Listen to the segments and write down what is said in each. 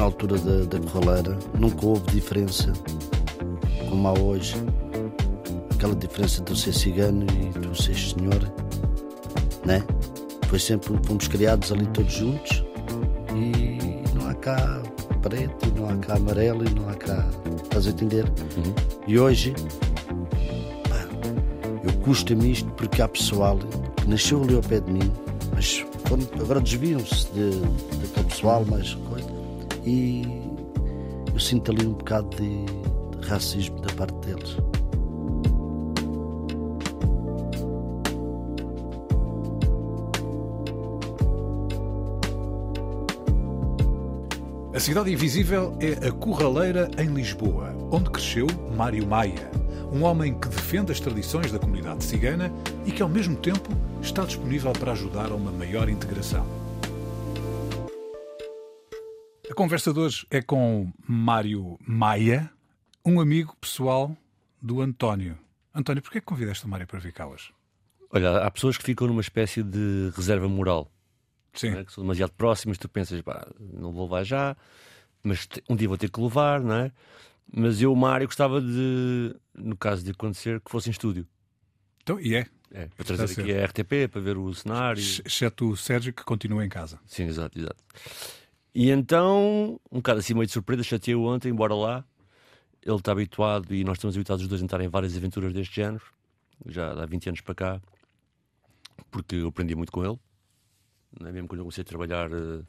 Na altura da, da corraleira nunca houve diferença como há hoje. Aquela diferença do ser cigano e do ser senhor, né? Foi sempre, fomos criados ali todos juntos e não há cá preto, e não há cá amarelo e não há cá. Estás a entender? Uhum. E hoje pá, eu custa-me isto porque há pessoal que nasceu ali ao pé de mim, mas foram- agora desviam-se de, daquele pessoal mais coisa e eu sinto ali um bocado de, de racismo da parte deles. A Cidade Invisível é a Corraleira em Lisboa, onde cresceu Mário Maia, um homem que defende as tradições da comunidade cigana e que, ao mesmo tempo, está disponível para ajudar a uma maior integração. A conversa de hoje é com Mário Maia, um amigo pessoal do António. António, porquê que convidaste o Mário para vir cá hoje? Olha, há pessoas que ficam numa espécie de reserva moral, Sim. é? que são demasiado próximas, tu pensas, pá, não vou levar já, mas um dia vou ter que levar, não é? Mas eu, Mário, gostava de, no caso de acontecer, que fosse em estúdio. Então, e é. É, para Está trazer aqui a RTP, para ver o cenário. Ex- Exceto o Sérgio, que continua em casa. Sim, exato, exato. E então, um bocado assim meio de surpresa, chateei-o ontem, bora lá. Ele está habituado e nós estamos habituados os dois a entrar em várias aventuras deste género, já há 20 anos para cá, porque eu aprendi muito com ele. É? Mesmo quando eu comecei a trabalhar eh,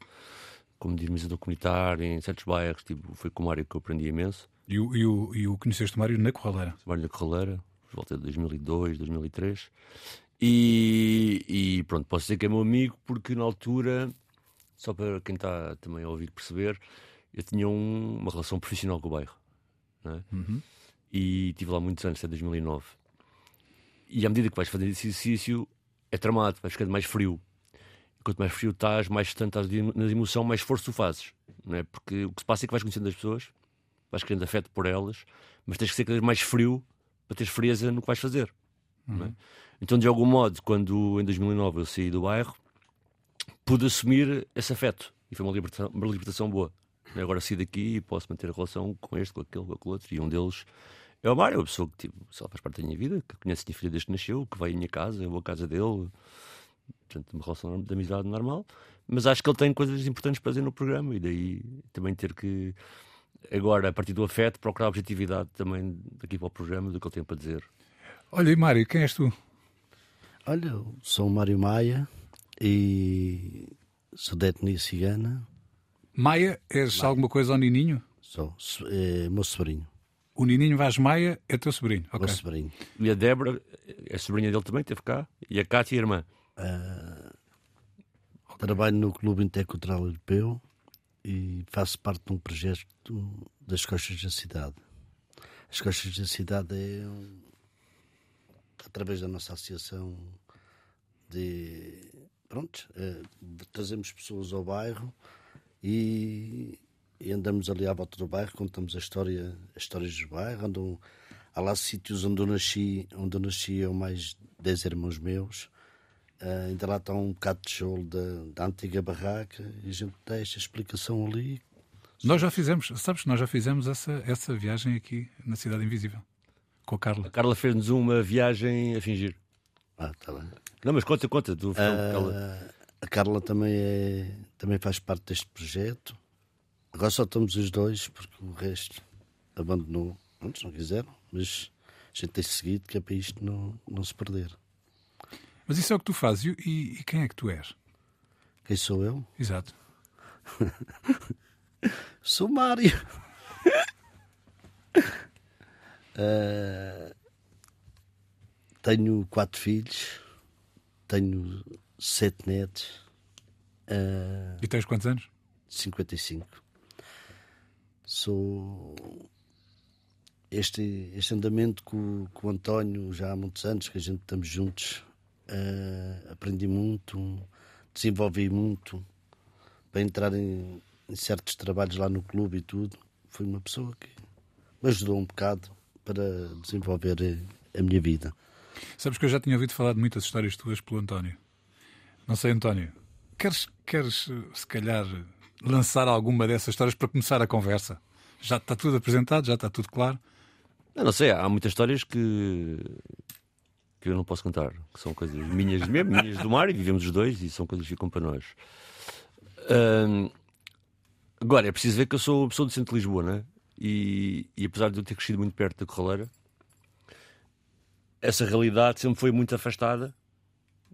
como dinamizador comunitário em certos bairros, tipo, foi com o Mário que eu aprendi imenso. E o, e o, e o conheceste o Mário na Corraleira. Trabalho na Corraleira, por volta de 2002, 2003. E, e pronto, posso dizer que é meu amigo porque na altura, só para quem está também a ouvir perceber, eu tinha um- uma relação profissional com o bairro. é? E tive lá muitos anos, até 2009. E à medida que vais fazendo esse exercício, é tramado, vais ficando mais frio. Quanto mais frio estás, mais distante estás na emoção, mais esforço tu fazes. Não é? Porque o que se passa é que vais conhecendo as pessoas, vais criando afeto por elas, mas tens que ser cada vez mais frio para teres frieza no que vais fazer. não é? Então, de algum modo, quando em 2009 eu saí do bairro, pude assumir esse afeto e foi uma libertação, uma libertação boa. é? Agora saí daqui e posso manter a relação com este, com aquele, com aquele outro. E um deles é o Mário, a pessoa que tipo, só faz parte da minha vida, que conhece a minha filha desde que nasceu, que vai à minha casa, eu vou à casa dele. Portanto, uma relação de amizade normal. Mas acho que ele tem coisas importantes para fazer no programa e daí também ter que, agora, a partir do afeto, procurar a objetividade também daqui para o programa do que ele tem para dizer. Olha, e Mário, quem és tu? Olha, eu sou o Mário Maia e sou de etnia cigana, Maia, és alguma coisa ao Nininho? sou so- é, meu sobrinho, O Nininho Vaz Maia é teu sobrinho. Ok. meu sobrinho. E a Débora, a sobrinha dele também, esteve cá. E a Cátia, a irmã. Trabalho no Clube Intercultural Europeu e faço parte de um projeto das Costas da Cidade. As Costas da Cidade é, através da nossa associação, de. Pronto, eh, trazemos pessoas ao bairro e, e andamos ali à volta do bairro, contamos a história, as histórias do bairro. Andam, há lá sítios onde eu nasci, onde eu nasci eu mais 10 irmãos meus. Ah, ainda lá está um bocado de tijolo da, da antiga barraca e a gente deixa a explicação ali. Nós já fizemos, sabes que nós já fizemos essa, essa viagem aqui na Cidade Invisível. Com a Carla. A Carla fez-nos uma viagem a fingir. Ah, está bem. Não, mas conta, conta. Ela- Ah, a Carla também, é, também faz parte deste projeto. Agora só estamos os dois, porque o resto abandonou. Muitos não quiseram, mas a gente tem seguido que é para isto não, não se perder. Mas isso é o que tu fazes. E, e- quem é que tu és? Quem sou eu? Exato. Sou Mário. Ah, tenho quatro filhos, tenho sete netos Uh, e tens quantos anos? 55. Sou. Este, este andamento com, com o António, já há muitos anos que a gente estamos juntos, uh, aprendi muito, desenvolvi muito para entrar em, em certos trabalhos lá no clube e tudo. Foi uma pessoa que me ajudou um bocado para desenvolver a minha vida. Sabes que eu já tinha ouvido falar de muitas histórias tuas pelo António. Não sei, António, queres, queres se calhar lançar alguma dessas histórias para começar a conversa? Já está tudo apresentado, já está tudo claro? Eu não sei, há muitas histórias que que eu não posso contar, que são coisas minhas mesmo, minhas do mar, e vivemos os dois, e são coisas que ficam para nós. Agora, é preciso ver que eu sou pessoa do centro de Lisboa, né? E, e apesar de eu ter crescido muito perto da Corraleira, essa realidade sempre foi muito afastada,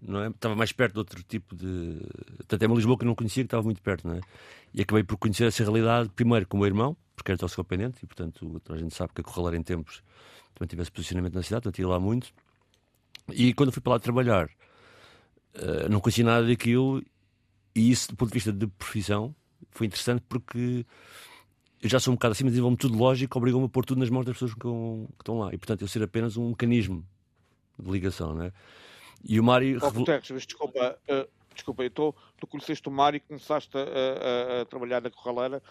não é? Estava mais perto de outro tipo de. Tanto é uma Lisboa que não conhecia, que estava muito perto, não é? E acabei por conhecer essa realidade, primeiro com o meu irmão, porque era toxicodependente, e portanto a gente sabe que a Corraleira em tempos também tivesse posicionamento na cidade, portanto ia lá muito. E quando fui para lá trabalhar, uh, não conhecia nada daquilo, e isso, do ponto de vista de profissão, foi interessante porque eu já sou um bocado assim, mas desenvolvo-me tudo lógico, obrigou-me a pôr tudo nas mãos das pessoas que, estão lá. E portanto, eu ser apenas um mecanismo de ligação, né? E o Mário. Oh, Guterres, desculpa, uh, desculpa, eu tô, tu conheceste o Mário e começaste a, a, a, trabalhar na Corraleira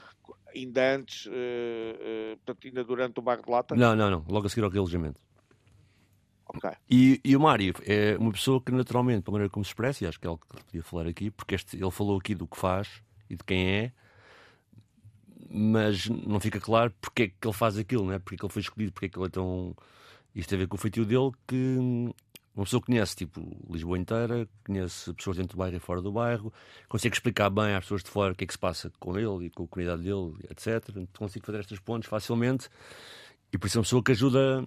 ainda antes, uh, uh, portanto, ainda durante o bairro de Lata? Não, não, não, logo a seguir ao realojamento. Okay. E, e, o Mário é uma pessoa que naturalmente, pela maneira como se expressa, e acho que é algo que podia falar aqui, porque este, ele falou aqui do que faz e de quem é, mas não fica claro porque é que ele faz aquilo, né? porque é que ele foi escolhido, porque é que ele é tão. Isto tem a ver com o feitio dele que uma pessoa conhece tipo Lisboa inteira, conhece pessoas dentro do bairro e fora do bairro, consegue explicar bem às pessoas de fora o que é que se passa com ele e com a comunidade dele, etc. Consigo fazer estas pontes facilmente e por isso é uma pessoa que ajuda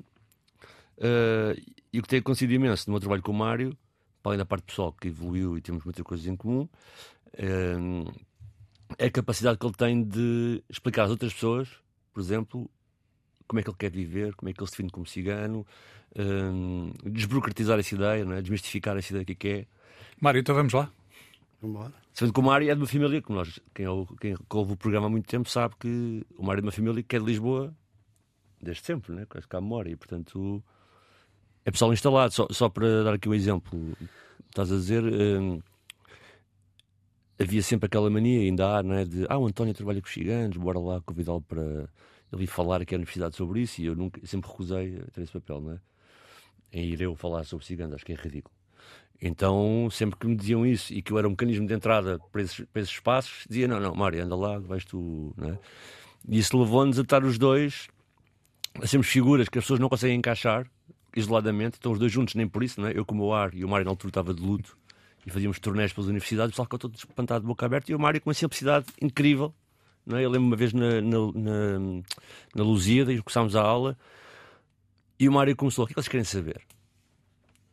Uh, e o que tem acontecido imenso no meu trabalho com o Mário, para além da parte pessoal que evoluiu e temos muitas coisas em comum, uh, é a capacidade que ele tem de explicar às outras pessoas, por exemplo, como é que ele quer viver, como é que ele se define como cigano, uh, desburocratizar essa ideia, não é? desmistificar essa ideia que é. Mário, então vamos lá. Vamos lá. Sendo que o Mário é de uma família, como nós, quem, quem ouve o programa há muito tempo sabe que o Mário é de uma família que é de Lisboa desde sempre, né? quase que há memória, e portanto é pessoal instalado. Só, só para dar aqui um exemplo, estás a dizer. Hum, havia sempre aquela mania, ainda há, não é? De ah, o António trabalha com os gigantes, bora lá convidá-lo para ele ir falar aqui à universidade sobre isso. E eu nunca, sempre recusei ter esse papel, não é? Em ir eu falar sobre ciganos, acho que é ridículo. Então, sempre que me diziam isso e que eu era um mecanismo de entrada para esses, para esses espaços, dizia: Não, não, Mário, anda lá, vais tu. Não é? E isso levou-nos a estar os dois a sermos figuras que as pessoas não conseguem encaixar isoladamente, estão os dois juntos, nem por isso, não é? Eu com o ar e o Mário na altura estava de luto e fazíamos turnés pelas universidades, o pessoal ficou todo espantado de boca aberta e o Mário com uma simplicidade incrível. Não é? Eu lembro uma vez na, na, na, na e começámos a aula e o Mário começou: o que é que eles querem saber?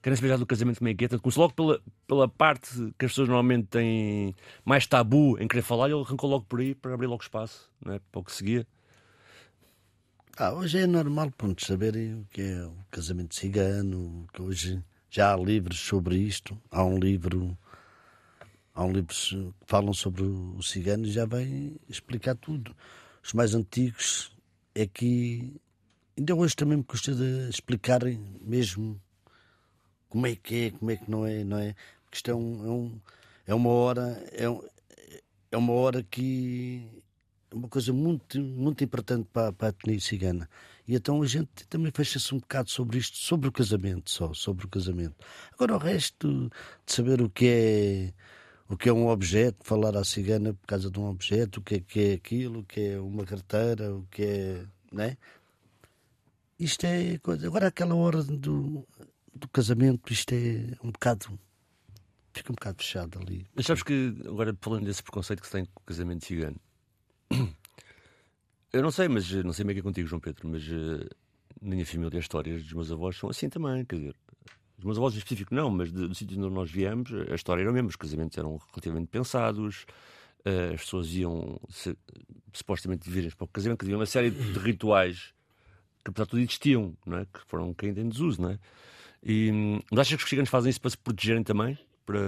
Querem saber já do casamento como é que é? Começou logo pela, pela parte que as pessoas normalmente têm mais tabu em querer falar, e ele arrancou logo por aí para abrir logo espaço não é? para o que seguia. Ah, hoje é normal pronto, saberem o que é o casamento cigano, que hoje já há livros sobre isto. Há um livro, há um livro que falam sobre o cigano e já vai explicar tudo. Os mais antigos é que ainda hoje também me custa de explicarem mesmo como é que é, como é que não é, não é? Porque isto é, um, é, um, é uma hora, é, um, é uma hora que uma coisa muito, muito importante para, para a etnia cigana. E então a gente também fecha-se um bocado sobre isto, sobre o casamento só, sobre o casamento. Agora o resto de saber o que é o que é um objeto, falar à cigana por causa de um objeto, o que é, que é aquilo, o que é uma carteira, o que é. Né? Isto é coisa. Agora aquela hora do, do casamento, isto é um bocado. Fica um bocado fechado ali. Mas sabes que, agora falando desse preconceito que se tem com o casamento cigano, eu não sei, mas não sei como é que é contigo, João Pedro, mas uh, na minha família as histórias dos meus avós são assim também, quer dizer, os meus avós em específico não, mas do sítio onde nós viemos, a história era a mesma, os casamentos eram relativamente pensados, uh, as pessoas iam se, supostamente virem para o casamento, que havia uma série de rituais que apesar de tudo existiam, não é? que foram caindo em desuso, não é? E, mas achas que os ciganos fazem isso para se protegerem também? Para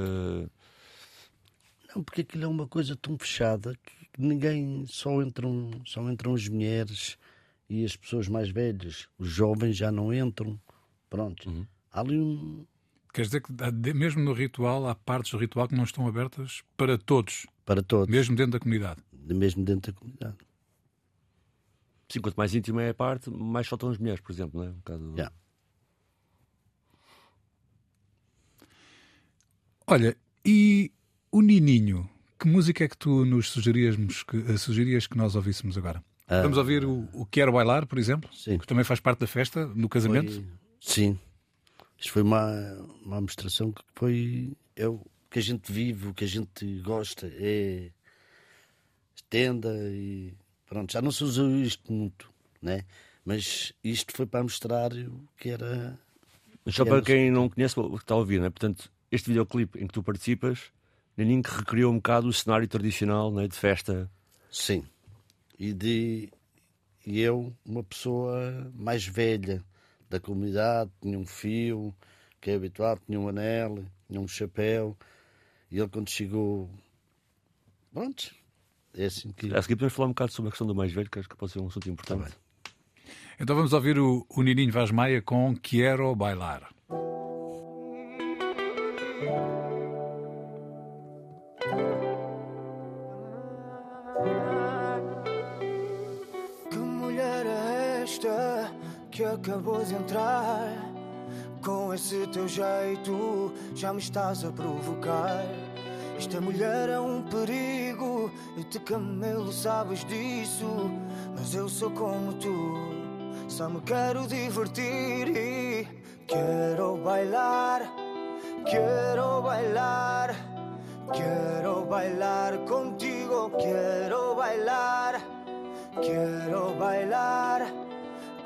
Não, porque aquilo é uma coisa tão fechada que ninguém só entram, só entram as mulheres e as pessoas mais velhas. Os jovens já não entram. Pronto. Uhum. Há ali um. Quer dizer que mesmo no ritual há partes do ritual que não estão abertas para todos, para todos, mesmo dentro da comunidade. mesmo dentro da comunidade. Sim, quanto mais íntima é a parte, mais faltam as mulheres, por exemplo, não é? Um bocado... Já. Olha, e o Nininho? Que música é que tu nos sugerias que, eh, sugerias que nós ouvíssemos agora? Ah. Vamos ouvir o, o Quero Bailar, por exemplo? Sim. Que também faz parte da festa, no casamento? Foi- Sim. Isto foi uma, uma administração que foi. É o que a gente vive, o que a gente gosta. É tenda e. Pronto, já não se usa isto muito, né? Mas isto foi para mostrar o que era. Mas só É, para quem não conhece, o que está a ouvir, não é? Portanto, este videoclipe em que tu participas, Naninho que recriou um bocado o cenário tradicional não é? de festa. Sim. E de. E eu, uma pessoa mais velha da comunidade, tinha um fio, que é habituado, tinha um anel, tinha um chapéu. E ele, quando chegou. Pronto. É assim que. A seguir podemos falar um bocado sobre a questão do mais velho, que acho que pode ser um assunto importante. bem. Então vamos ouvir o, o Nininho Vaz Maia com Quero Bailar. Que acabou de entrar? Com esse teu jeito já me estás a provocar. Esta mulher é um perigo e te camelo, sabes disso. Mas eu sou como tu, só me quero divertir e quero bailar, quero bailar, quero bailar contigo, quero bailar. Quiero bailar,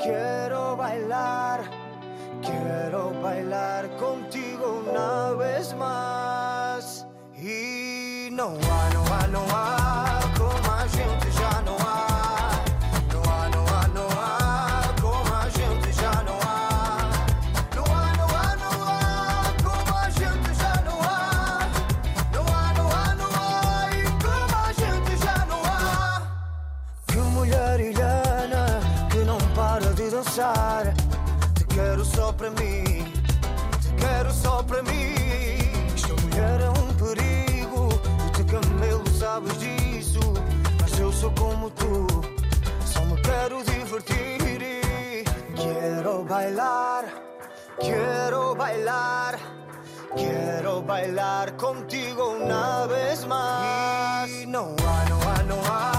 quiero bailar, quiero bailar contigo una vez más. Y no há, não há, não há, para de dançar. Te quero só para mim, te quero só para mim. Esta mulher é um perigo, eu te camelo, sabes disso. Mas eu sou como tu, só me quero divertir. e Quero bailar, quero bailar. Quiero bailar contigo una vez. Y no há, não há, não há,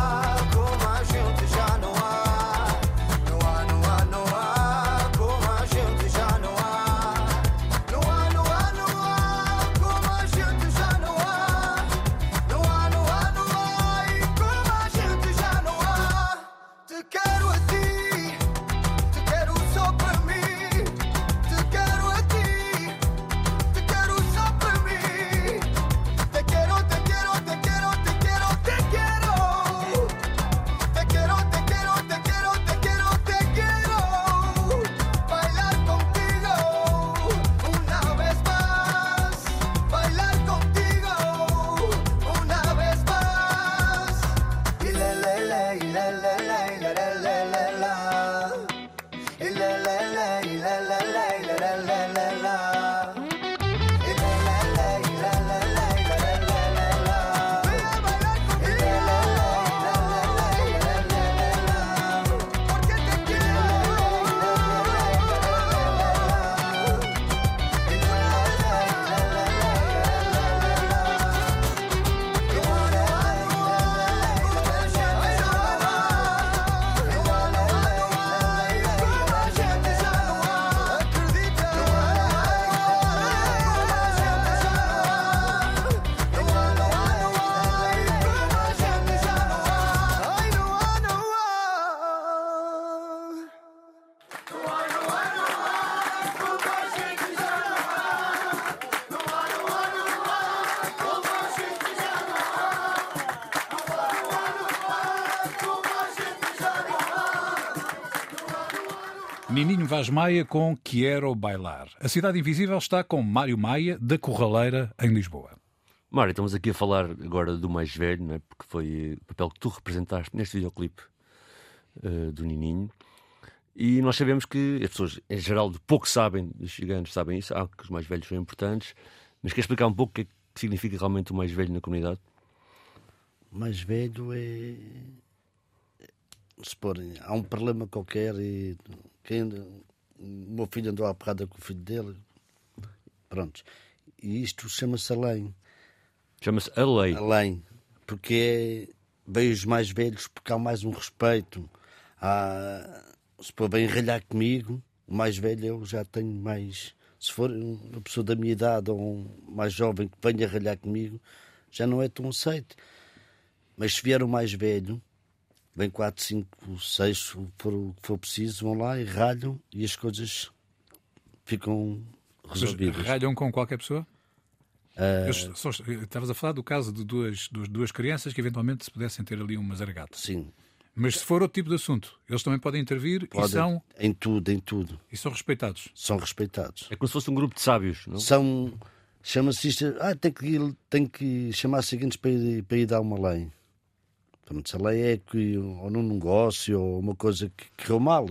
Nininho Vaz Maia com Quero Bailar. A Cidade Invisível está com Mário Maia, da Corraleira, em Lisboa. Mário, estamos aqui a falar agora do mais velho, não é? porque foi o papel que tu representaste neste videoclipe uh, do Nininho. E nós sabemos que as pessoas, em geral, de pouco sabem dos gigantes, sabem isso, ah, que os mais velhos são importantes, mas quer explicar um pouco o que é que significa realmente o mais velho na comunidade? O mais velho é. Se pôr, há um problema qualquer e quem, o meu filho andou à porrada com o filho dele, pronto. E isto chama-se a lei. Chama-se a lei. A lei. Porque é, veio os mais velhos porque há mais um respeito. Há, se for bem ralhar comigo, o mais velho eu já tenho mais. Se for uma pessoa da minha idade ou um mais jovem que venha ralhar comigo, já não é tão aceito. Mas se vier o mais velho, vem 4, 5, 6, o que for preciso, vão lá e ralham e as coisas ficam resolvidas. Mas ralham com qualquer pessoa? Uh... Estavas a falar do caso de duas, duas, duas crianças que eventualmente se pudessem ter ali uma zargata. Sim. Mas se for outro tipo de assunto, eles também podem intervir podem, e são. Em tudo, em tudo. E são respeitados. São respeitados. É como se fosse um grupo de sábios, não? São. Chama-se isto. Ah, tem que, ir, tem que chamar seguintes para ir, para ir dar uma lei. Portanto, se a lei é que ou num negócio ou uma coisa que correu mal.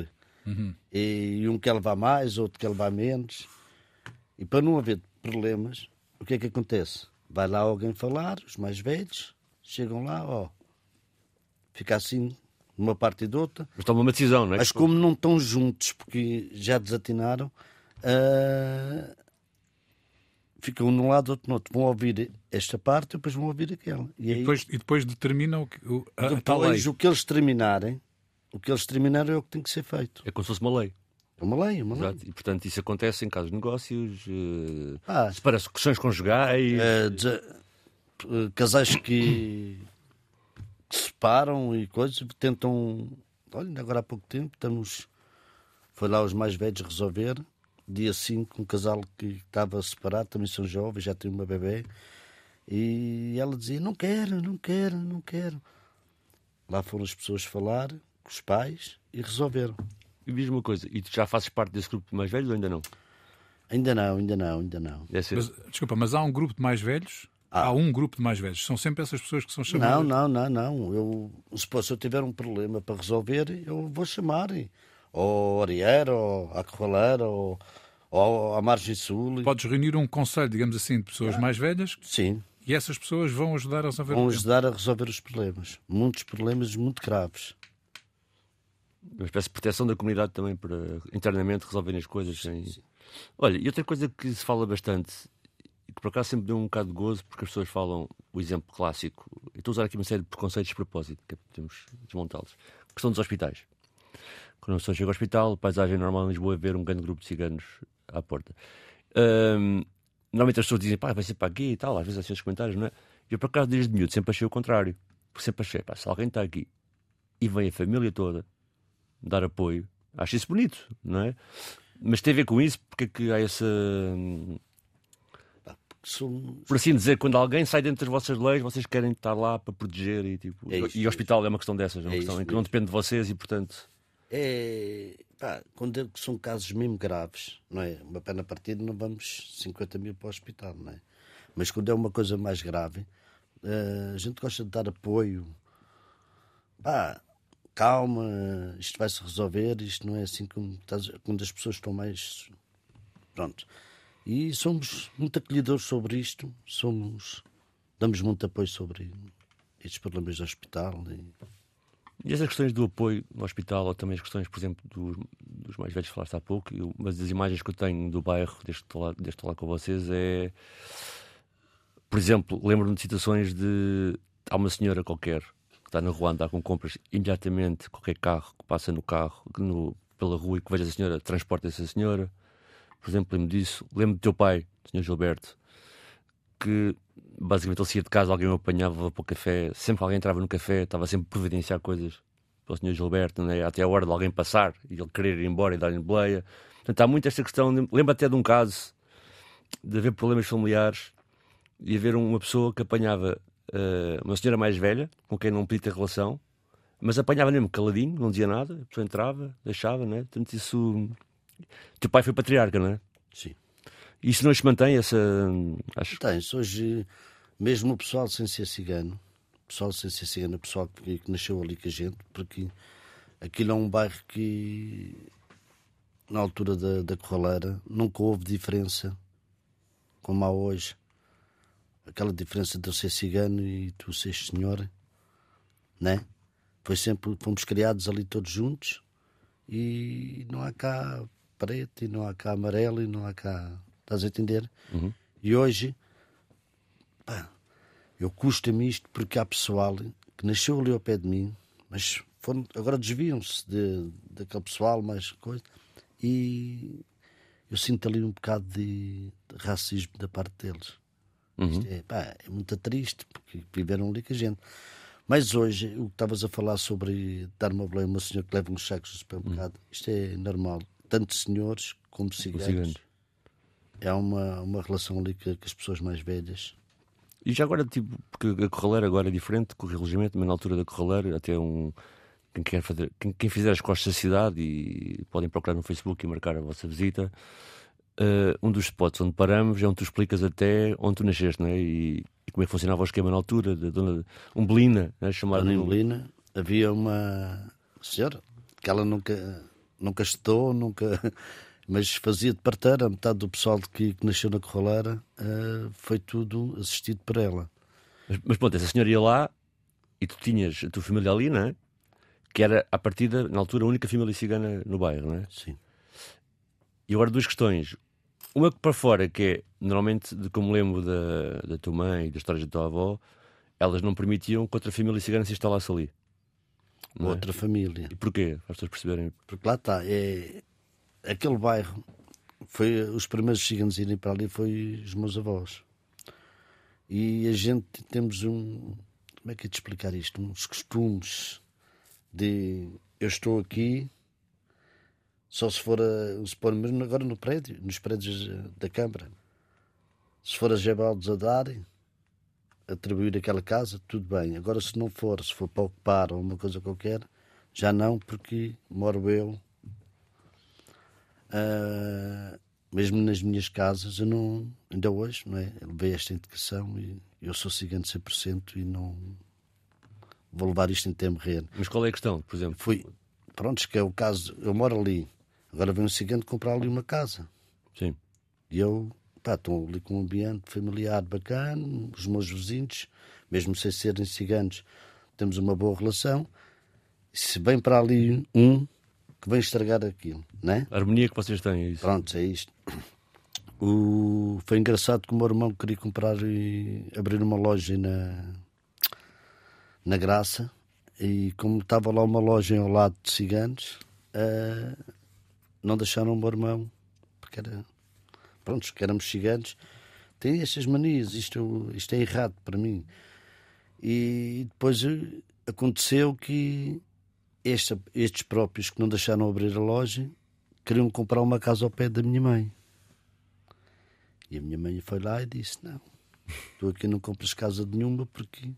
Uhum. E, um quer levar mais, outro quer levar menos. E para não haver problemas, o que é que acontece? Vai lá alguém falar, os mais velhos, chegam lá, ó, fica assim de uma parte e de outra. Mas tomam uma decisão, não é? Mas como não estão juntos, porque já desatinaram, uh, ficam um lado, outro no outro. Vão ouvir esta parte e depois vão ouvir aquela. E, e depois, e depois determinam o, a, depois, o que eles terminarem, o que eles terminarem é o que tem que ser feito. É como se fosse uma lei. É uma lei, é uma Exato. lei. E portanto isso acontece em casos de negócios, uh, ah, separações questões conjugais. Uh, casais que, que se separam e coisas, tentam. Olha, agora há pouco tempo estamos. Foi lá os mais velhos resolver dia 5, um casal que estava separado, também são jovens, já tem uma bebê, e ela dizia: Não quero, não quero, não quero. Lá foram as pessoas falar com os pais e resolveram. E diz uma coisa, e tu já fazes parte desse grupo de mais velhos ou ainda não? Ainda não, ainda não, ainda não. Mas, desculpa, mas há um grupo de mais velhos? Ah. Há um grupo de mais velhos. São sempre essas pessoas que são chamadas? Não, não, não, não. Eu, se eu tiver um problema para resolver, eu vou chamar ou Ariera, ou a Corraleira, ou, ou a Margem Sul. Podes reunir um conselho, digamos assim, de pessoas ah, mais velhas? Sim. E essas pessoas vão ajudar a resolver Vão ajudar a resolver os problemas. Muitos problemas muito graves. Uma espécie de proteção da comunidade também para internamente resolverem as coisas. Sem... Sim. Olha, e outra coisa que se fala bastante e que por acaso sempre deu um bocado de gozo, porque as pessoas falam o exemplo clássico. estou a usar aqui uma série de preconceitos de propósito, que é podemos desmontá-los. A questão dos hospitais. Quando uma pessoa chega ao hospital, a paisagem normal em Lisboa é ver um grande grupo de ciganos à porta. Um, normalmente as pessoas dizem, pá, vai ser para aqui e tal, às vezes assim os comentários, não é? Eu, por acaso, desde miúdo, sempre achei o contrário. Porque sempre achei, pá, se alguém está aqui e vem a família toda dar apoio, acho isso bonito, não é? Mas tem a ver com isso, porque é que há essa. Somos... Por assim dizer, quando alguém sai dentro das vossas leis, vocês querem estar lá para proteger e tipo. É e o hospital é, é uma questão dessas, é uma é questão em que não depende de vocês e portanto é, pá, quando são casos mesmo graves, não é? Uma pena partida, não vamos 50 mil para o hospital, não é? Mas quando é uma coisa mais grave, eh, a gente gosta de dar apoio. Pá, calma, isto vai se resolver, isto não é assim como quando as pessoas estão mais. Pronto. E somos muito acolhedores sobre isto, somos. damos muito apoio sobre estes problemas do hospital. E... E essas questões do apoio no hospital, ou também as questões, por exemplo, dos, dos mais velhos, falaste há pouco, eu, mas as imagens que eu tenho do bairro, deste lado, deste lado com vocês, é. Por exemplo, lembro-me de situações de. Há uma senhora qualquer que está na rua a andar com compras, imediatamente qualquer carro que passa no carro, no, pela rua e que veja a senhora, transporta essa senhora. Por exemplo, lembro disso. Lembro do teu pai, senhor Gilberto, que basicamente ele saía de casa, alguém o apanhava para o café, sempre que alguém entrava no café, estava sempre a providenciar coisas para o Sr. Gilberto, né? até a hora de alguém passar e ele querer ir embora e dar-lhe boleia. Portanto, há muito esta questão. Lembro até de um caso de haver problemas familiares e haver uma pessoa que apanhava uh, uma senhora mais velha, com quem não podia ter relação, mas apanhava mesmo caladinho, não dizia nada, a pessoa entrava, deixava, né? Portanto, isso. Teu pai foi patriarca, não é? Sim. Isso não se mantém, essa. Acho... Tem, hoje mesmo o pessoal sem ser cigano, pessoal sem ser cigano, pessoal que, que nasceu ali com a gente, porque aquilo é um bairro que na altura da, da Corraleira nunca houve diferença como há hoje. Aquela diferença de eu ser cigano e tu seres senhor, né? Foi sempre, fomos criados ali todos juntos e não há cá preto e não há cá amarelo e não há cá. Estás a entender? Uhum. E hoje, pá, eu custa-me isto porque há pessoal que nasceu ali ao pé de mim, mas foram, agora desviam-se de, daquele pessoal, mais coisa, e eu sinto ali um bocado de, de racismo da parte deles. Uhum. Isto é, pá, é muito triste porque viveram ali com a gente. Mas hoje, o que estavas a falar sobre dar uma boleia a uma senhora que leva uns sacos do supermercado, isto é normal. Tanto senhores como Os ciganos. É uma, uma relação ali com, com as pessoas mais velhas. E já agora, tipo, porque a Corraleira agora é diferente com o religimento, mas na altura da Corraleira, até um. Quem, quer fazer, quem, quem fizer as costas da cidade, e podem procurar no Facebook e marcar a vossa visita, eh, um dos spots onde paramos é onde tu explicas até onde tu nasceste, não é? E, e como é que funcionava o esquema na altura, da dona Umbelina, né? chamada. Em Molina havia uma senhora que ela nunca, nunca estudou, nunca, mas fazia de parteira. Metade do pessoal que, que nasceu na Corraleira eh, foi tudo assistido por ela. Mas, mas pronto, essa senhora ia lá e tu tinhas a tua família ali, não é? Que era, à partida, na altura, a única família cigana no bairro, não é? Sim. E agora duas questões. Uma que para fora, que é, normalmente, de como lembro da, da tua mãe e das histórias da tua avó, elas não permitiam que outra família cigana se instalasse ali. É? Outra família. E porquê? Para as pessoas perceberem. Porque lá está, é, aquele bairro, foi os primeiros ciganos irem para ali foi os meus avós. E a gente temos um, como é que é de explicar isto? Uns costumes de eu estou aqui, só se for a, se for mesmo agora no prédio, nos prédios eh, da Câmara. Se for a Gebaldos a dar, atribuir aquela casa, tudo bem. Agora, se não for, se for para ocupar ou uma coisa qualquer, já não, porque moro eu. Ah, mesmo nas minhas casas, eu não, ainda hoje, não é? Eu levei esta indicação e eu sou cigano 100% e não vou levar isto em tempo real. Mas qual é a questão, por exemplo? Fui, pronto, que é o caso, eu moro ali, agora vem um cigano comprar ali uma casa. Sim. E eu, pá, estou ali com um ambiente familiar bacana, os meus vizinhos, mesmo sem serem ciganos, temos uma boa relação. Se vem para ali um que vem estragar aquilo, né? A harmonia que vocês têm, é isso. Pronto, é isto. O... Foi engraçado que o meu irmão queria comprar e abrir uma loja na, na Graça e como estava lá uma loja ao lado de ciganos, eh, não deixaram o meu irmão, porque era, pronto, que éramos ciganos, tem estas manias, isto, isto é errado para mim. E depois eh, aconteceu que esta- estes próprios que não deixaram abrir a loja queriam comprar uma casa ao pé da minha mãe. E a minha mãe foi lá e disse: Não, tu aqui não compras casa nenhuma porque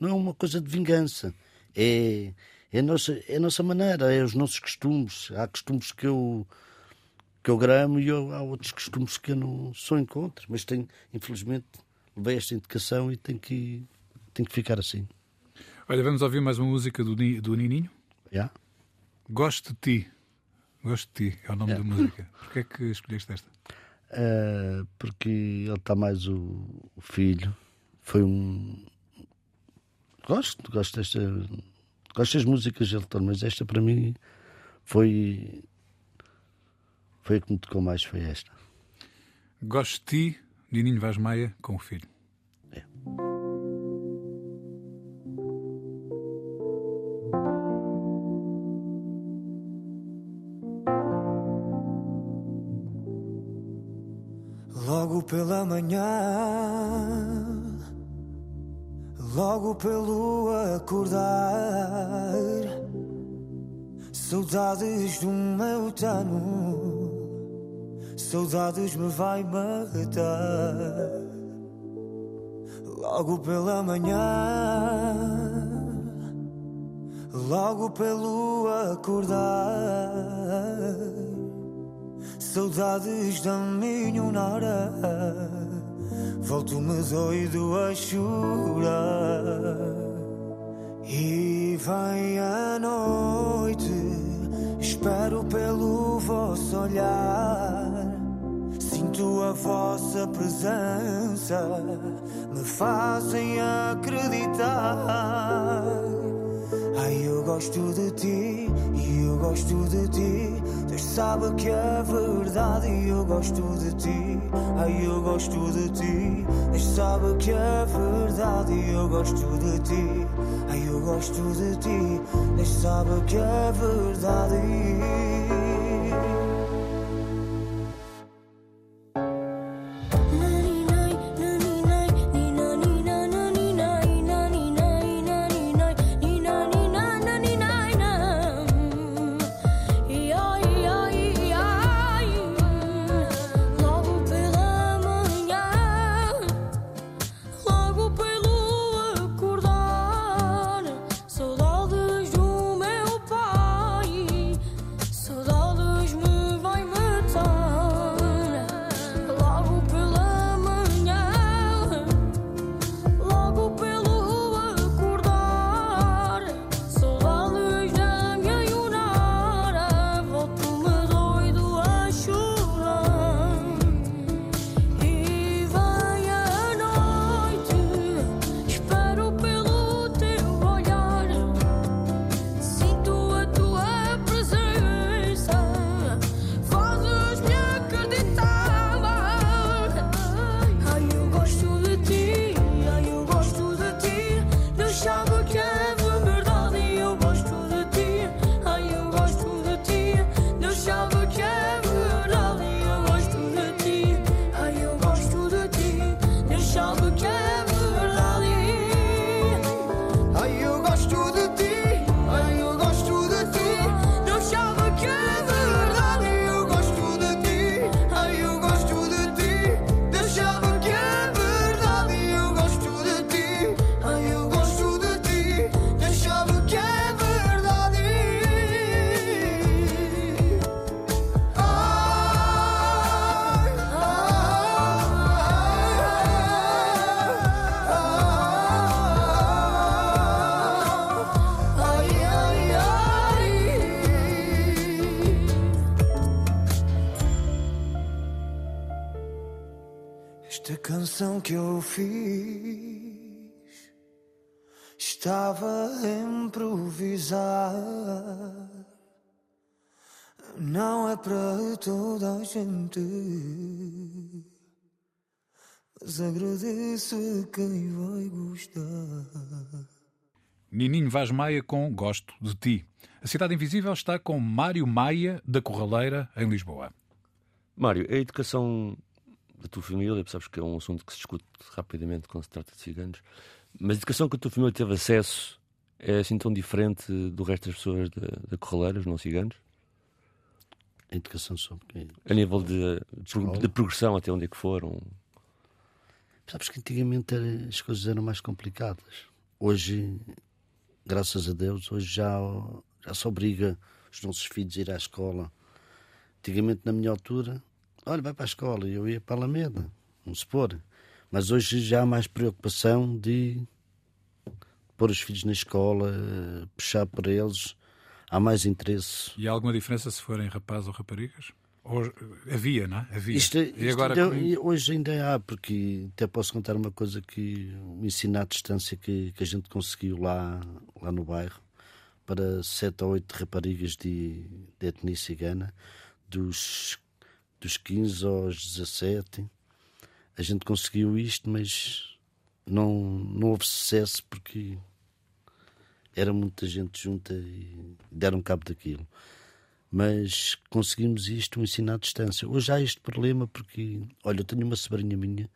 não é uma coisa de vingança. É, é, a, nossa, é a nossa maneira, é os nossos costumes. Há costumes que eu, que eu gramo e eu- há outros costumes que eu não sou em contra. Mas tenho, infelizmente, levei esta indicação e tenho que, tenho que ficar assim. Olha, vamos ouvir mais uma música do, Ni- do Nininho. Já? Gosto de ti. Gosto de ti é o nome da música. Porquê é que escolheste esta? Eh, porque ele está mais o, o filho. Foi um. Gosto, gosto desta. Gosto das músicas dele, todo, mas esta para mim foi. Foi a que me tocou mais, foi esta. Gosto de ti, Nininho Vaz Maia, com o filho. Logo pela manhã, logo pelo acordar, saudades do meu tano, saudades me vai matar. Logo pela manhã, logo pelo acordar. Saudades da minha nora volto-me doido a chorar. E vem a noite, espero pelo vosso olhar. Sinto a vossa presença, me fazem acreditar. Ai, eu gosto de ti e eu gosto de ti. Deus sabe que é verdade e eu gosto de ti. Ai, eu gosto de ti. Deus sabe que é verdade e eu gosto de ti. Ai, eu gosto de ti. Deus sabe que é verdade. Canção que eu fiz estava a improvisar. Não é para toda a gente, mas agradeço a quem vai gostar. Nininho Vaz Maia com Gosto de Ti. A Cidade Invisível está com Mário Maia, da Corraleira, em Lisboa. Mário, a educação da tua família, sabes que é um assunto que se discute rapidamente quando se trata de ciganos, mas a educação que a tua família teve acesso é assim tão diferente do resto das pessoas da, da Corraleira, os não ciganos? A educação sobre quê? A nível de, de, de progressão até onde é que foram? Sabes que antigamente era- as coisas eram mais complicadas. Hoje, graças a Deus, hoje já, já se obriga os nossos filhos a ir à escola. Antigamente, na minha altura, olha, vai para a escola, e eu ia para a Alameda, vamos supor. Mas hoje já há mais preocupação de pôr os filhos na escola, puxar para eles, há mais interesse. E há alguma diferença se forem rapazes ou raparigas? Ou- havia, não é? Havia. Isto, e isto agora ainda- e hoje ainda há, porque até posso contar uma coisa que o ensino à distância que, que a gente conseguiu lá, lá no bairro para sete ou oito raparigas de, de etnia cigana, dos, dos 15 aos 17. A gente conseguiu isto, mas não, não houve sucesso porque era muita gente junta e deram cabo daquilo mas conseguimos isto, um ensino à distância. Hoje há este problema porque, olha, eu tenho uma sobrinha minha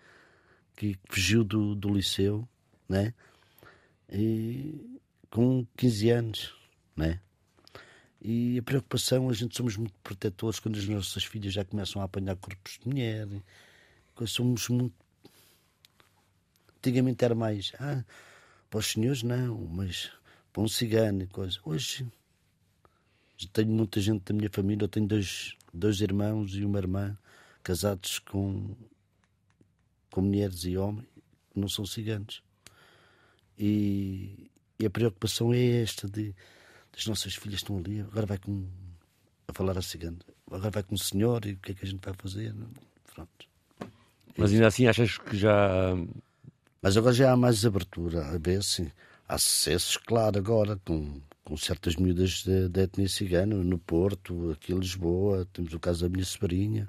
que fugiu do, do liceu, né? E com 15 anos, né? E a preocupação, a gente somos muito protetores quando as nossas filhas já começam a apanhar corpos de mulher. Somos muito. Antigamente era mais. Ah, para os senhores não, mas para um cigano e coisa. Hoje tenho muita gente da minha família. Eu tenho dois, dois irmãos e uma irmã casados com com mulheres e homens que não são ciganos. E, e a preocupação é esta de as nossas filhas estão ali, agora vai com a falar a cigano, agora vai com o senhor e o que é que a gente vai fazer? Pronto. Mas ainda assim achas que já. Mas agora já há mais abertura, a ver se há sucessos, claro, agora com, com certas miúdas da etnia cigana, no Porto, aqui em Lisboa, temos o caso da minha sobrinha,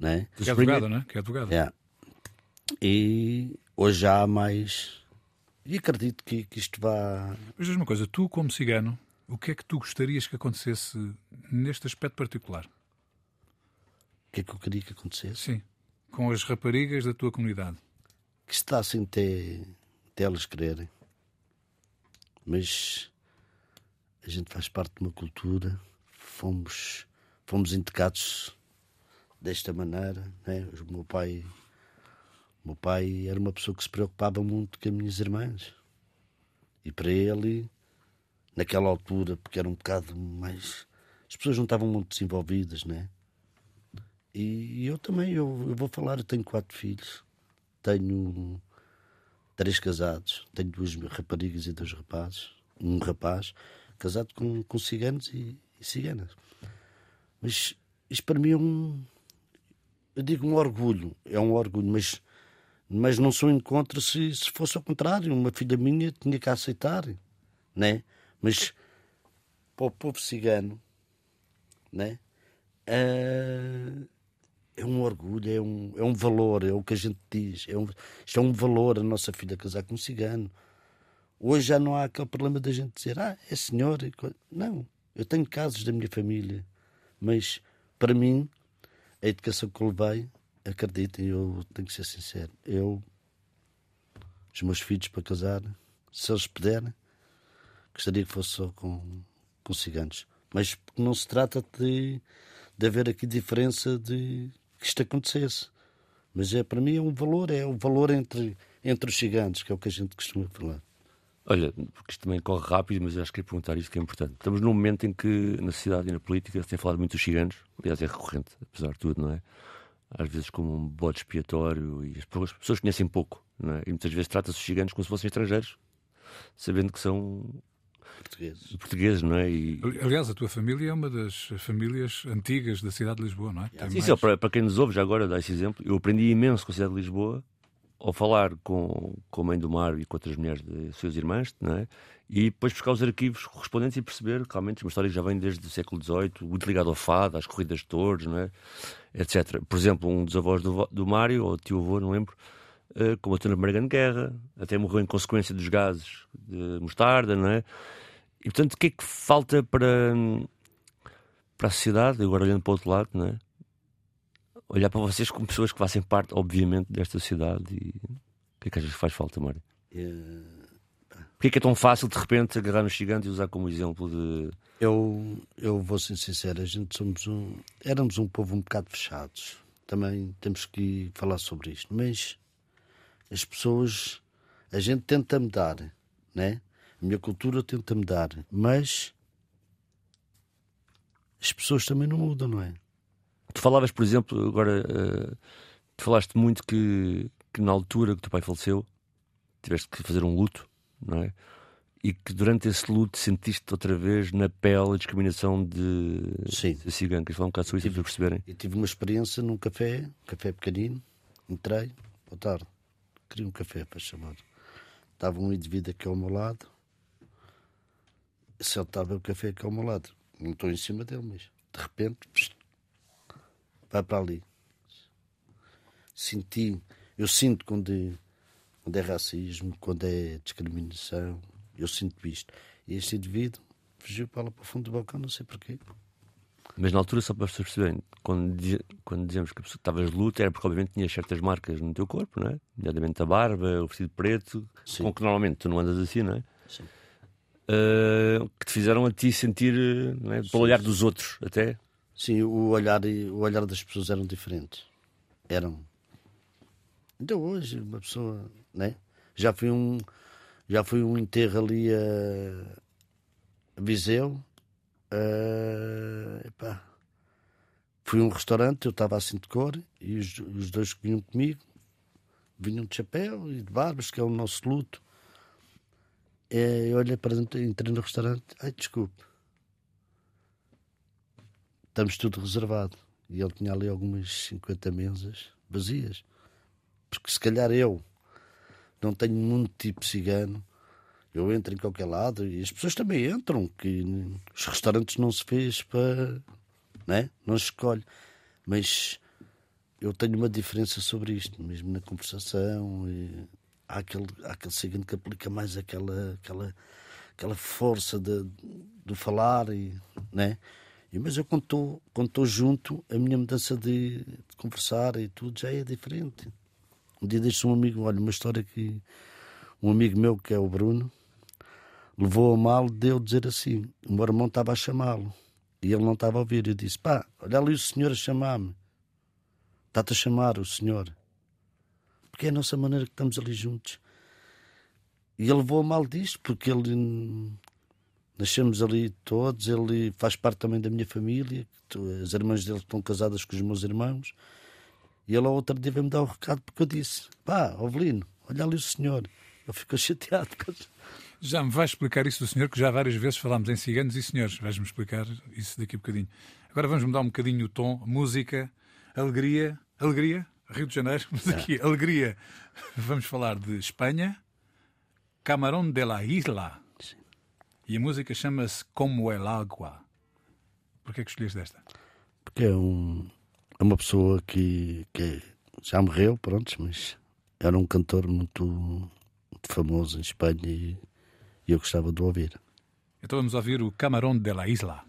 né? Que é advogada, não é? Que é advogada. É. E hoje já há mais. E acredito que, que isto vá. Mas diz uma coisa, tu como cigano, o que é que tu gostarias que acontecesse neste aspecto particular? O que é que eu queria que acontecesse? Sim. Com as raparigas da tua comunidade. Que está assim até, até elas quererem. Mas a gente faz parte de uma cultura, fomos, fomos indicados desta maneira. Né? O meu pai. O meu pai era uma pessoa que se preocupava muito com as minhas irmãs. E para ele, naquela altura, porque era um bocado mais. As pessoas não estavam muito desenvolvidas, né? E eu também, eu, eu vou falar, eu tenho quatro filhos, tenho três casados, tenho duas raparigas e dois rapazes, um rapaz, casado com, com ciganos e, e ciganas. Mas isto para mim é um. Eu digo um orgulho, é um orgulho, mas, mas não sou em contra se, se fosse ao contrário. Uma filha minha tinha que aceitar, né? Mas para o povo cigano, né? Ah, é um orgulho, é um, é um valor, é o que a gente diz. É um, isto é um valor a nossa filha casar com um cigano. Hoje já não há aquele problema da gente dizer, ah, é senhor. e co-". Não, eu tenho casos da minha família, mas para mim, a educação que eu levei, acreditem, eu tenho que ser sincero, eu, os meus filhos para casar, se eles puderem, gostaria que fosse só com, com ciganos. Mas não se trata de, de haver aqui diferença de que isto acontecesse. Mas é, para mim é um valor, é o valor entre, entre os ciganos, que é o que a gente costuma falar. Olha, porque isto também corre rápido, mas acho que é perguntar isto que é importante. Estamos num momento em que na sociedade e na política se tem falado muito dos ciganos, aliás é recorrente, apesar de tudo, não é? Às vezes como um bode expiatório e as pessoas, as pessoas conhecem pouco, não é? E muitas vezes trata-se os ciganos como se fossem estrangeiros, sabendo que são Portugueses. portugueses, não é? E, Aliás, a tua família é uma das famílias antigas da cidade de Lisboa, não é? Tem Sim, mais- só para, para quem nos ouve, já agora dá esse exemplo. Eu aprendi imenso com a cidade de Lisboa ao falar com, com a mãe do Mário e com outras mulheres de suas irmãs, não é? E depois buscar os arquivos correspondentes e perceber que realmente uma história que já vem desde o século XVIII, muito ligada ao fado, às corridas de touros, não é? Etc. Por exemplo, um dos avós do, do Mário, ou tio-avô, não lembro, eh, combateu na Primeira Grande Guerra, até morreu em consequência dos gases de mostarda, não é? E portanto, o que é que falta para, para a sociedade, agora olhando para o outro lado, não é? olhar para vocês como pessoas que fazem parte, obviamente, desta sociedade e o que é que às vezes faz falta, Mário? É, Porquê é que é tão fácil de repente agarrar nos gigantes e usar como exemplo de. Eu, eu vou ser sincero, a gente somos um, éramos um povo um bocado fechados. Também temos que falar sobre isto. Mas as pessoas, a gente tenta mudar, né? A minha cultura tenta mudar, mas as pessoas também não mudam, não é? Tu falavas, por exemplo, agora, eh, tu falaste muito que, que na altura que o teu pai faleceu tiveste que fazer um luto, não é? E que durante esse luto sentiste outra vez na pele a discriminação de, Sim. de cigano. Queres falar um bocado sobre isso para perceberem? Eu tive uma experiência num café, um café pequenino, entrei, boa tarde, queria um café para chamar. Estava um indivíduo aqui ao meu lado, se ele estava o café aqui ao meu lado, não estou em cima dele, mas de repente pss, vai para ali. Senti, eu sinto quando é, quando é racismo, quando é discriminação, eu sinto isto. E este indivíduo fugiu para lá para o fundo do balcão, não sei porquê. Mas na altura, só para vocês perceberem, quando, quando dizemos que a estavas de luto era porque, obviamente, tinhas certas marcas no teu corpo, não é? Nomeadamente a barba, o vestido preto, Sim. com que normalmente tu não andas assim, não é? Sim. Ah, que te fizeram a ti sentir, eh, não é? Pelo olhar dos outros, até. Sim, o olhar, o olhar das pessoas eram diferentes. Eram. Então hoje, uma pessoa, né? Já fui um, já fui um enterro ali a, Viseu. epá. Fui a um restaurante, eu estava assim de cor, e os, os dois que vinham comigo vinham de chapéu e de barbas, que é o nosso luto. É, eu olhei para dentro, entrei no restaurante, ai desculpe, estamos tudo reservado. E ele tinha ali algumas 50 mesas vazias. Porque se calhar eu não tenho muito tipo cigano, eu entro em qualquer lado e as pessoas também entram, que os restaurantes não se fez para. Né? Não se escolhe. Mas eu tenho uma diferença sobre isto, mesmo na conversação. E há, aquele, aquele cigano que aplica mais aquela, aquela, aquela força de, de falar, e, né? E, mas eu, estou quando estou junto, a minha mudança de, de conversar e tudo já é diferente. Um dia disse um amigo, olha, uma história que um amigo meu, que é o Bruno, levou a mal de eu dizer assim: o meu irmão estava a chamá-lo e ele não estava a ouvir. Eu disse: pá, olha ali o senhor a chamar-me, está-te a chamar o senhor, porque é a nossa maneira que estamos ali juntos. E ele levou mal disto, porque ele nascemos ali todos, ele faz parte também da minha família, as irmãs dele estão casadas com os meus irmãos. E ele ao outro dia veio-me dar o recado porque eu disse: pá, Ovelino, olha ali o senhor. Ele ficou chateado. Já me vais explicar isso do senhor, que já várias vezes falámos em ciganos e senhores. Vais-me explicar isso daqui a bocadinho. Agora vamos mudar um bocadinho o tom. Música, alegria. Alegria? Rio de Janeiro. Mas aqui, alegria. Vamos falar de Espanha. Camarón de la Isla. E a música chama-se Como el Agua. Porquê é que escolheste esta? Porque é, um, é uma pessoa que, que já morreu, pronto, mas era um cantor muito, famoso em Espanha e, e eu gostava de o ouvir. Então vamos ouvir o Camarón de la Isla.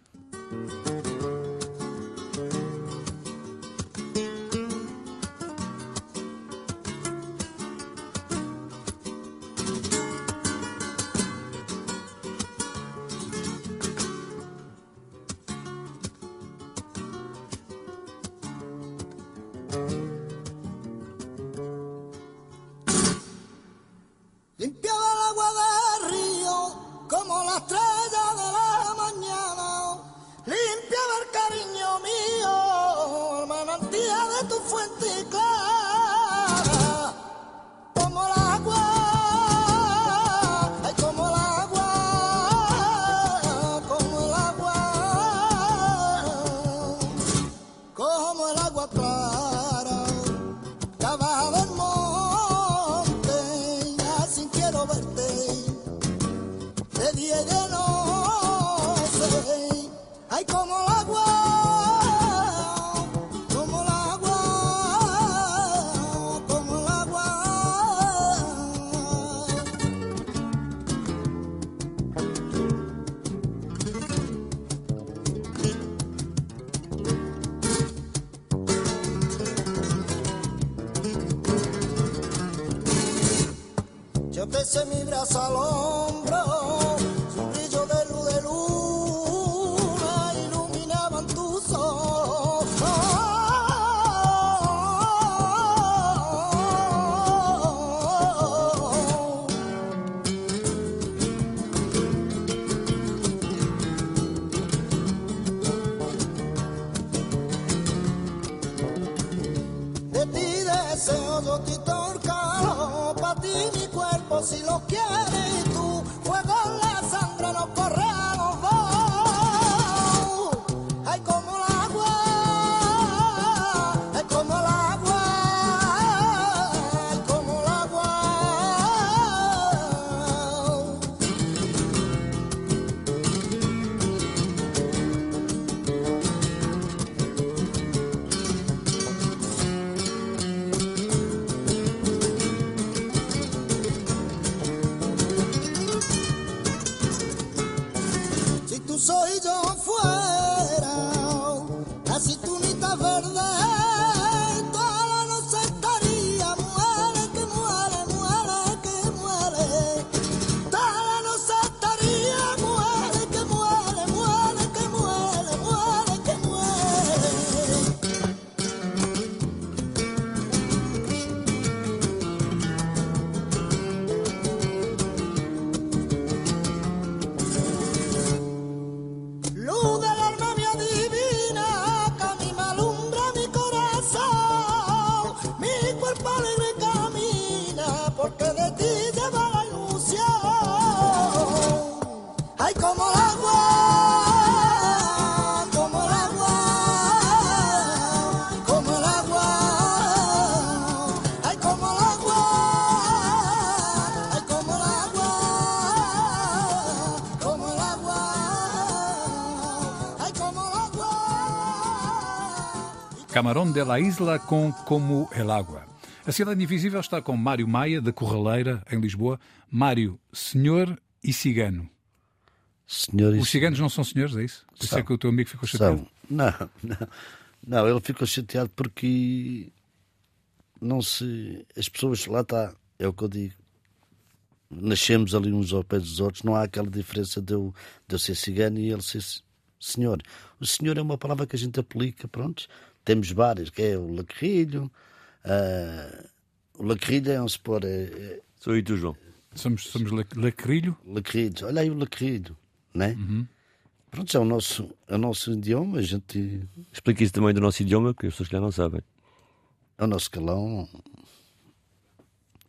Camarón de la Isla com Como el Agua. A Cidade Invisível está com Mário Maia, da Corraleira, em Lisboa. Mário, senhor e cigano. Senhor e Os ciganos não são senhores, é isso? Por isso é que o teu amigo ficou chateado. São. Não, não, não, ele ficou chateado porque não se. As pessoas, lá está, é o que eu digo. Nascemos ali uns ao pé dos outros, não há aquela diferença de eu, de eu ser cigano e ele ser se- senhor. O senhor é uma palavra que a gente aplica, pronto. Temos várias, que é o lacrilho. ah, o lacrilho é um supor, é, é, Sou eu e tu, João. Somos, somos lacrilho. lacrilho. Olha aí o lacrilho, né? Pronto, é o nosso, é o nosso idioma, a gente Explica isso também do nosso idioma, que as pessoas que já não sabem. É o nosso calão.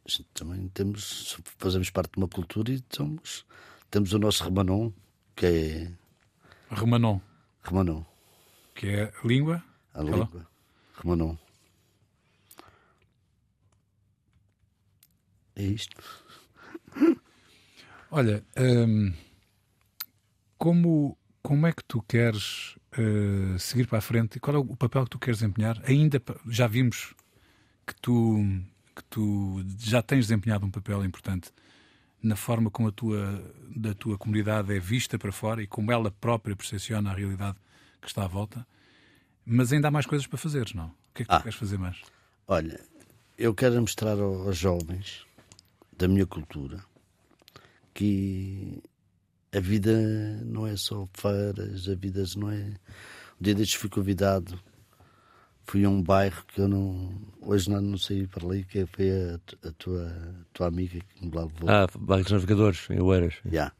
A gente também temos, fazemos parte de uma cultura e somos, temos o nosso Remanon, que é Remanon, Remanon, que é língua. A língua. Remanon. É isto. Olha, hum, como, como é que tu queres eh, seguir para a frente? E Qual é o papel que tu queres desempenhar? Ainda já vimos que tu, que tu já tens desempenhado um papel importante na forma como a tua, da tua comunidade é vista para fora e como ela própria percepciona a realidade que está à volta. Mas ainda há mais coisas para fazeres, não? O que é que tu Ah. queres fazer mais? Olha, eu quero mostrar ao- aos jovens da minha cultura que a vida não é só feiras, a vida não é. Um dia destes fui convidado, fui a um bairro que eu não. Hoje não, não saí para ali, que foi a, a tua, a tua amiga que me lá levou. Ah, Barcos Navegadores, em Oeiras. Já.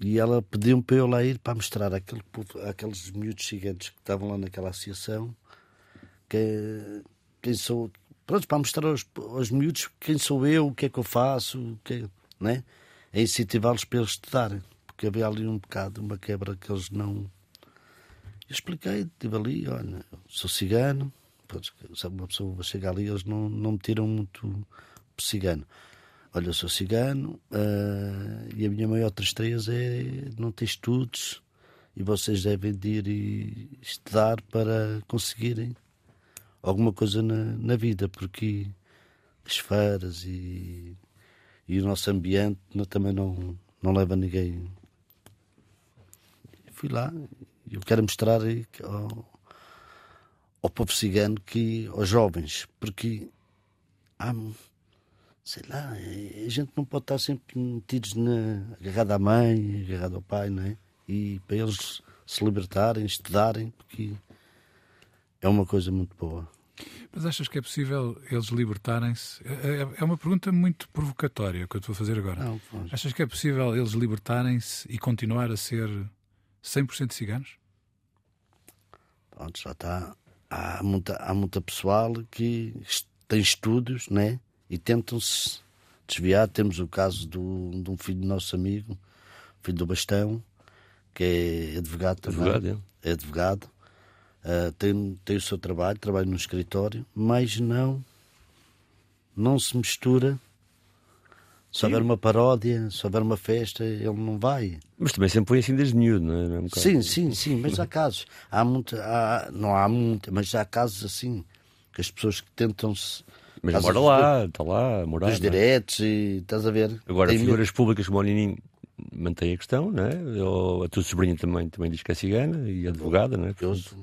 E ela pediu-me para eu lá ir para mostrar àquele povo, àqueles miúdos gigantes que estavam lá naquela associação que, quem sou. Pronto, para mostrar aos, aos miúdos quem sou eu, o que é que eu faço, que é, né? É incentivá-los para eles estudarem. Porque havia ali um bocado, uma quebra que eles não. Eu expliquei, estive ali, olha, sou cigano, pronto, sabe, uma pessoa chega ali, eles não, não me tiram muito cigano. Olha, eu sou cigano ah, e a minha maior tristeza é não ter estudos e vocês devem de ir e estudar para conseguirem alguma coisa na, na vida, porque as feiras e, e o nosso ambiente não- também não, não leva ninguém. Fui lá e eu quero mostrar ao, ao povo cigano, que, aos jovens, porque há sei lá, eh, a gente não pode estar sempre metidos na, agarrado à mãe, agarrado ao pai, não é? E para eles se libertarem, estudarem, porque é uma coisa muito boa. Mas achas que é possível eles libertarem-se? É, é- é uma pergunta muito provocatória que eu estou a fazer agora. Não. Achas que é possível eles libertarem-se e continuar a ser 100% ciganos? Pronto, já está. Há muita, há muita pessoal que tem estudos, né? E tentam-se desviar. Temos o caso do, de um filho do nosso amigo, filho do Bastão, que é advogado também. Advogado, é advogado, ah, tem, tem o seu trabalho, trabalha no escritório, mas não, não se mistura. Se houver uma paródia, se houver uma festa, ele não vai. Mas também sempre foi assim desde miúdo, não é? Não é um Sim, sim, sim, mas há casos. Há muita, há, não há muita, mas há casos assim que as pessoas que tentam-se. Mas casos mora lá, está lá, a morar. Dos não é? diretos e estás a ver? Agora, Tem figuras públicas como o Nininho mantém a questão, não é? Ou a tua sobrinha também, também diz que é cigana e advogada, não é? eu- Portanto,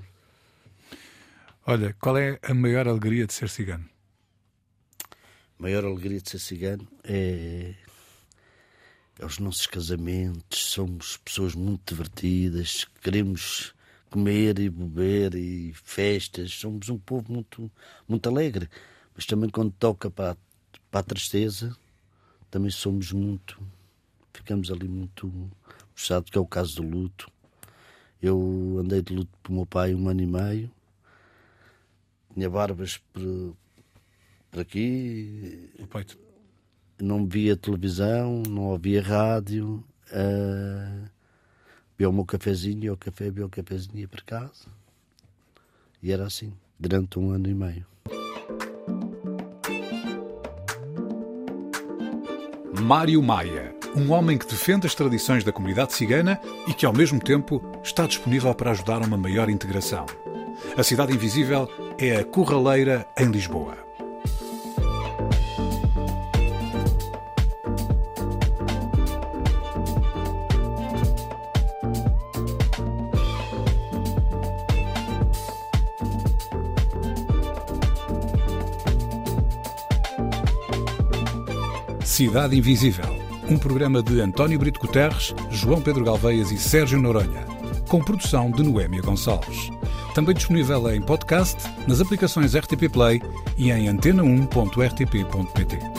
Olha, qual é a maior alegria de ser cigano? A maior alegria de ser cigano é, é os nossos casamentos. Somos pessoas muito divertidas, queremos comer e beber e festas. Somos um povo muito, muito alegre, mas também quando toca para, a- para a tristeza, também somos muito. Ficamos ali muito puxados, que é o caso do luto. Eu andei de luto pelo meu pai um ano e meio, tinha barbas por, por aqui, O peito. não via televisão, não ouvia rádio, uh, bebia o meu cafezinho, ia ao café, bebia o cafezinho ia para casa. E era assim, durante um ano e meio. Mário Maia, um homem que defende as tradições da comunidade cigana e que, ao mesmo tempo, está disponível para ajudar a uma maior integração. A Cidade Invisível é a Corraleira em Lisboa. Cidade Invisível, um programa de António Brito Guterres, João Pedro Galveias e Sérgio Noronha, com produção de Noémia Gonçalves. Também disponível em podcast, nas aplicações RTP Play e em antena1.rtp.pt.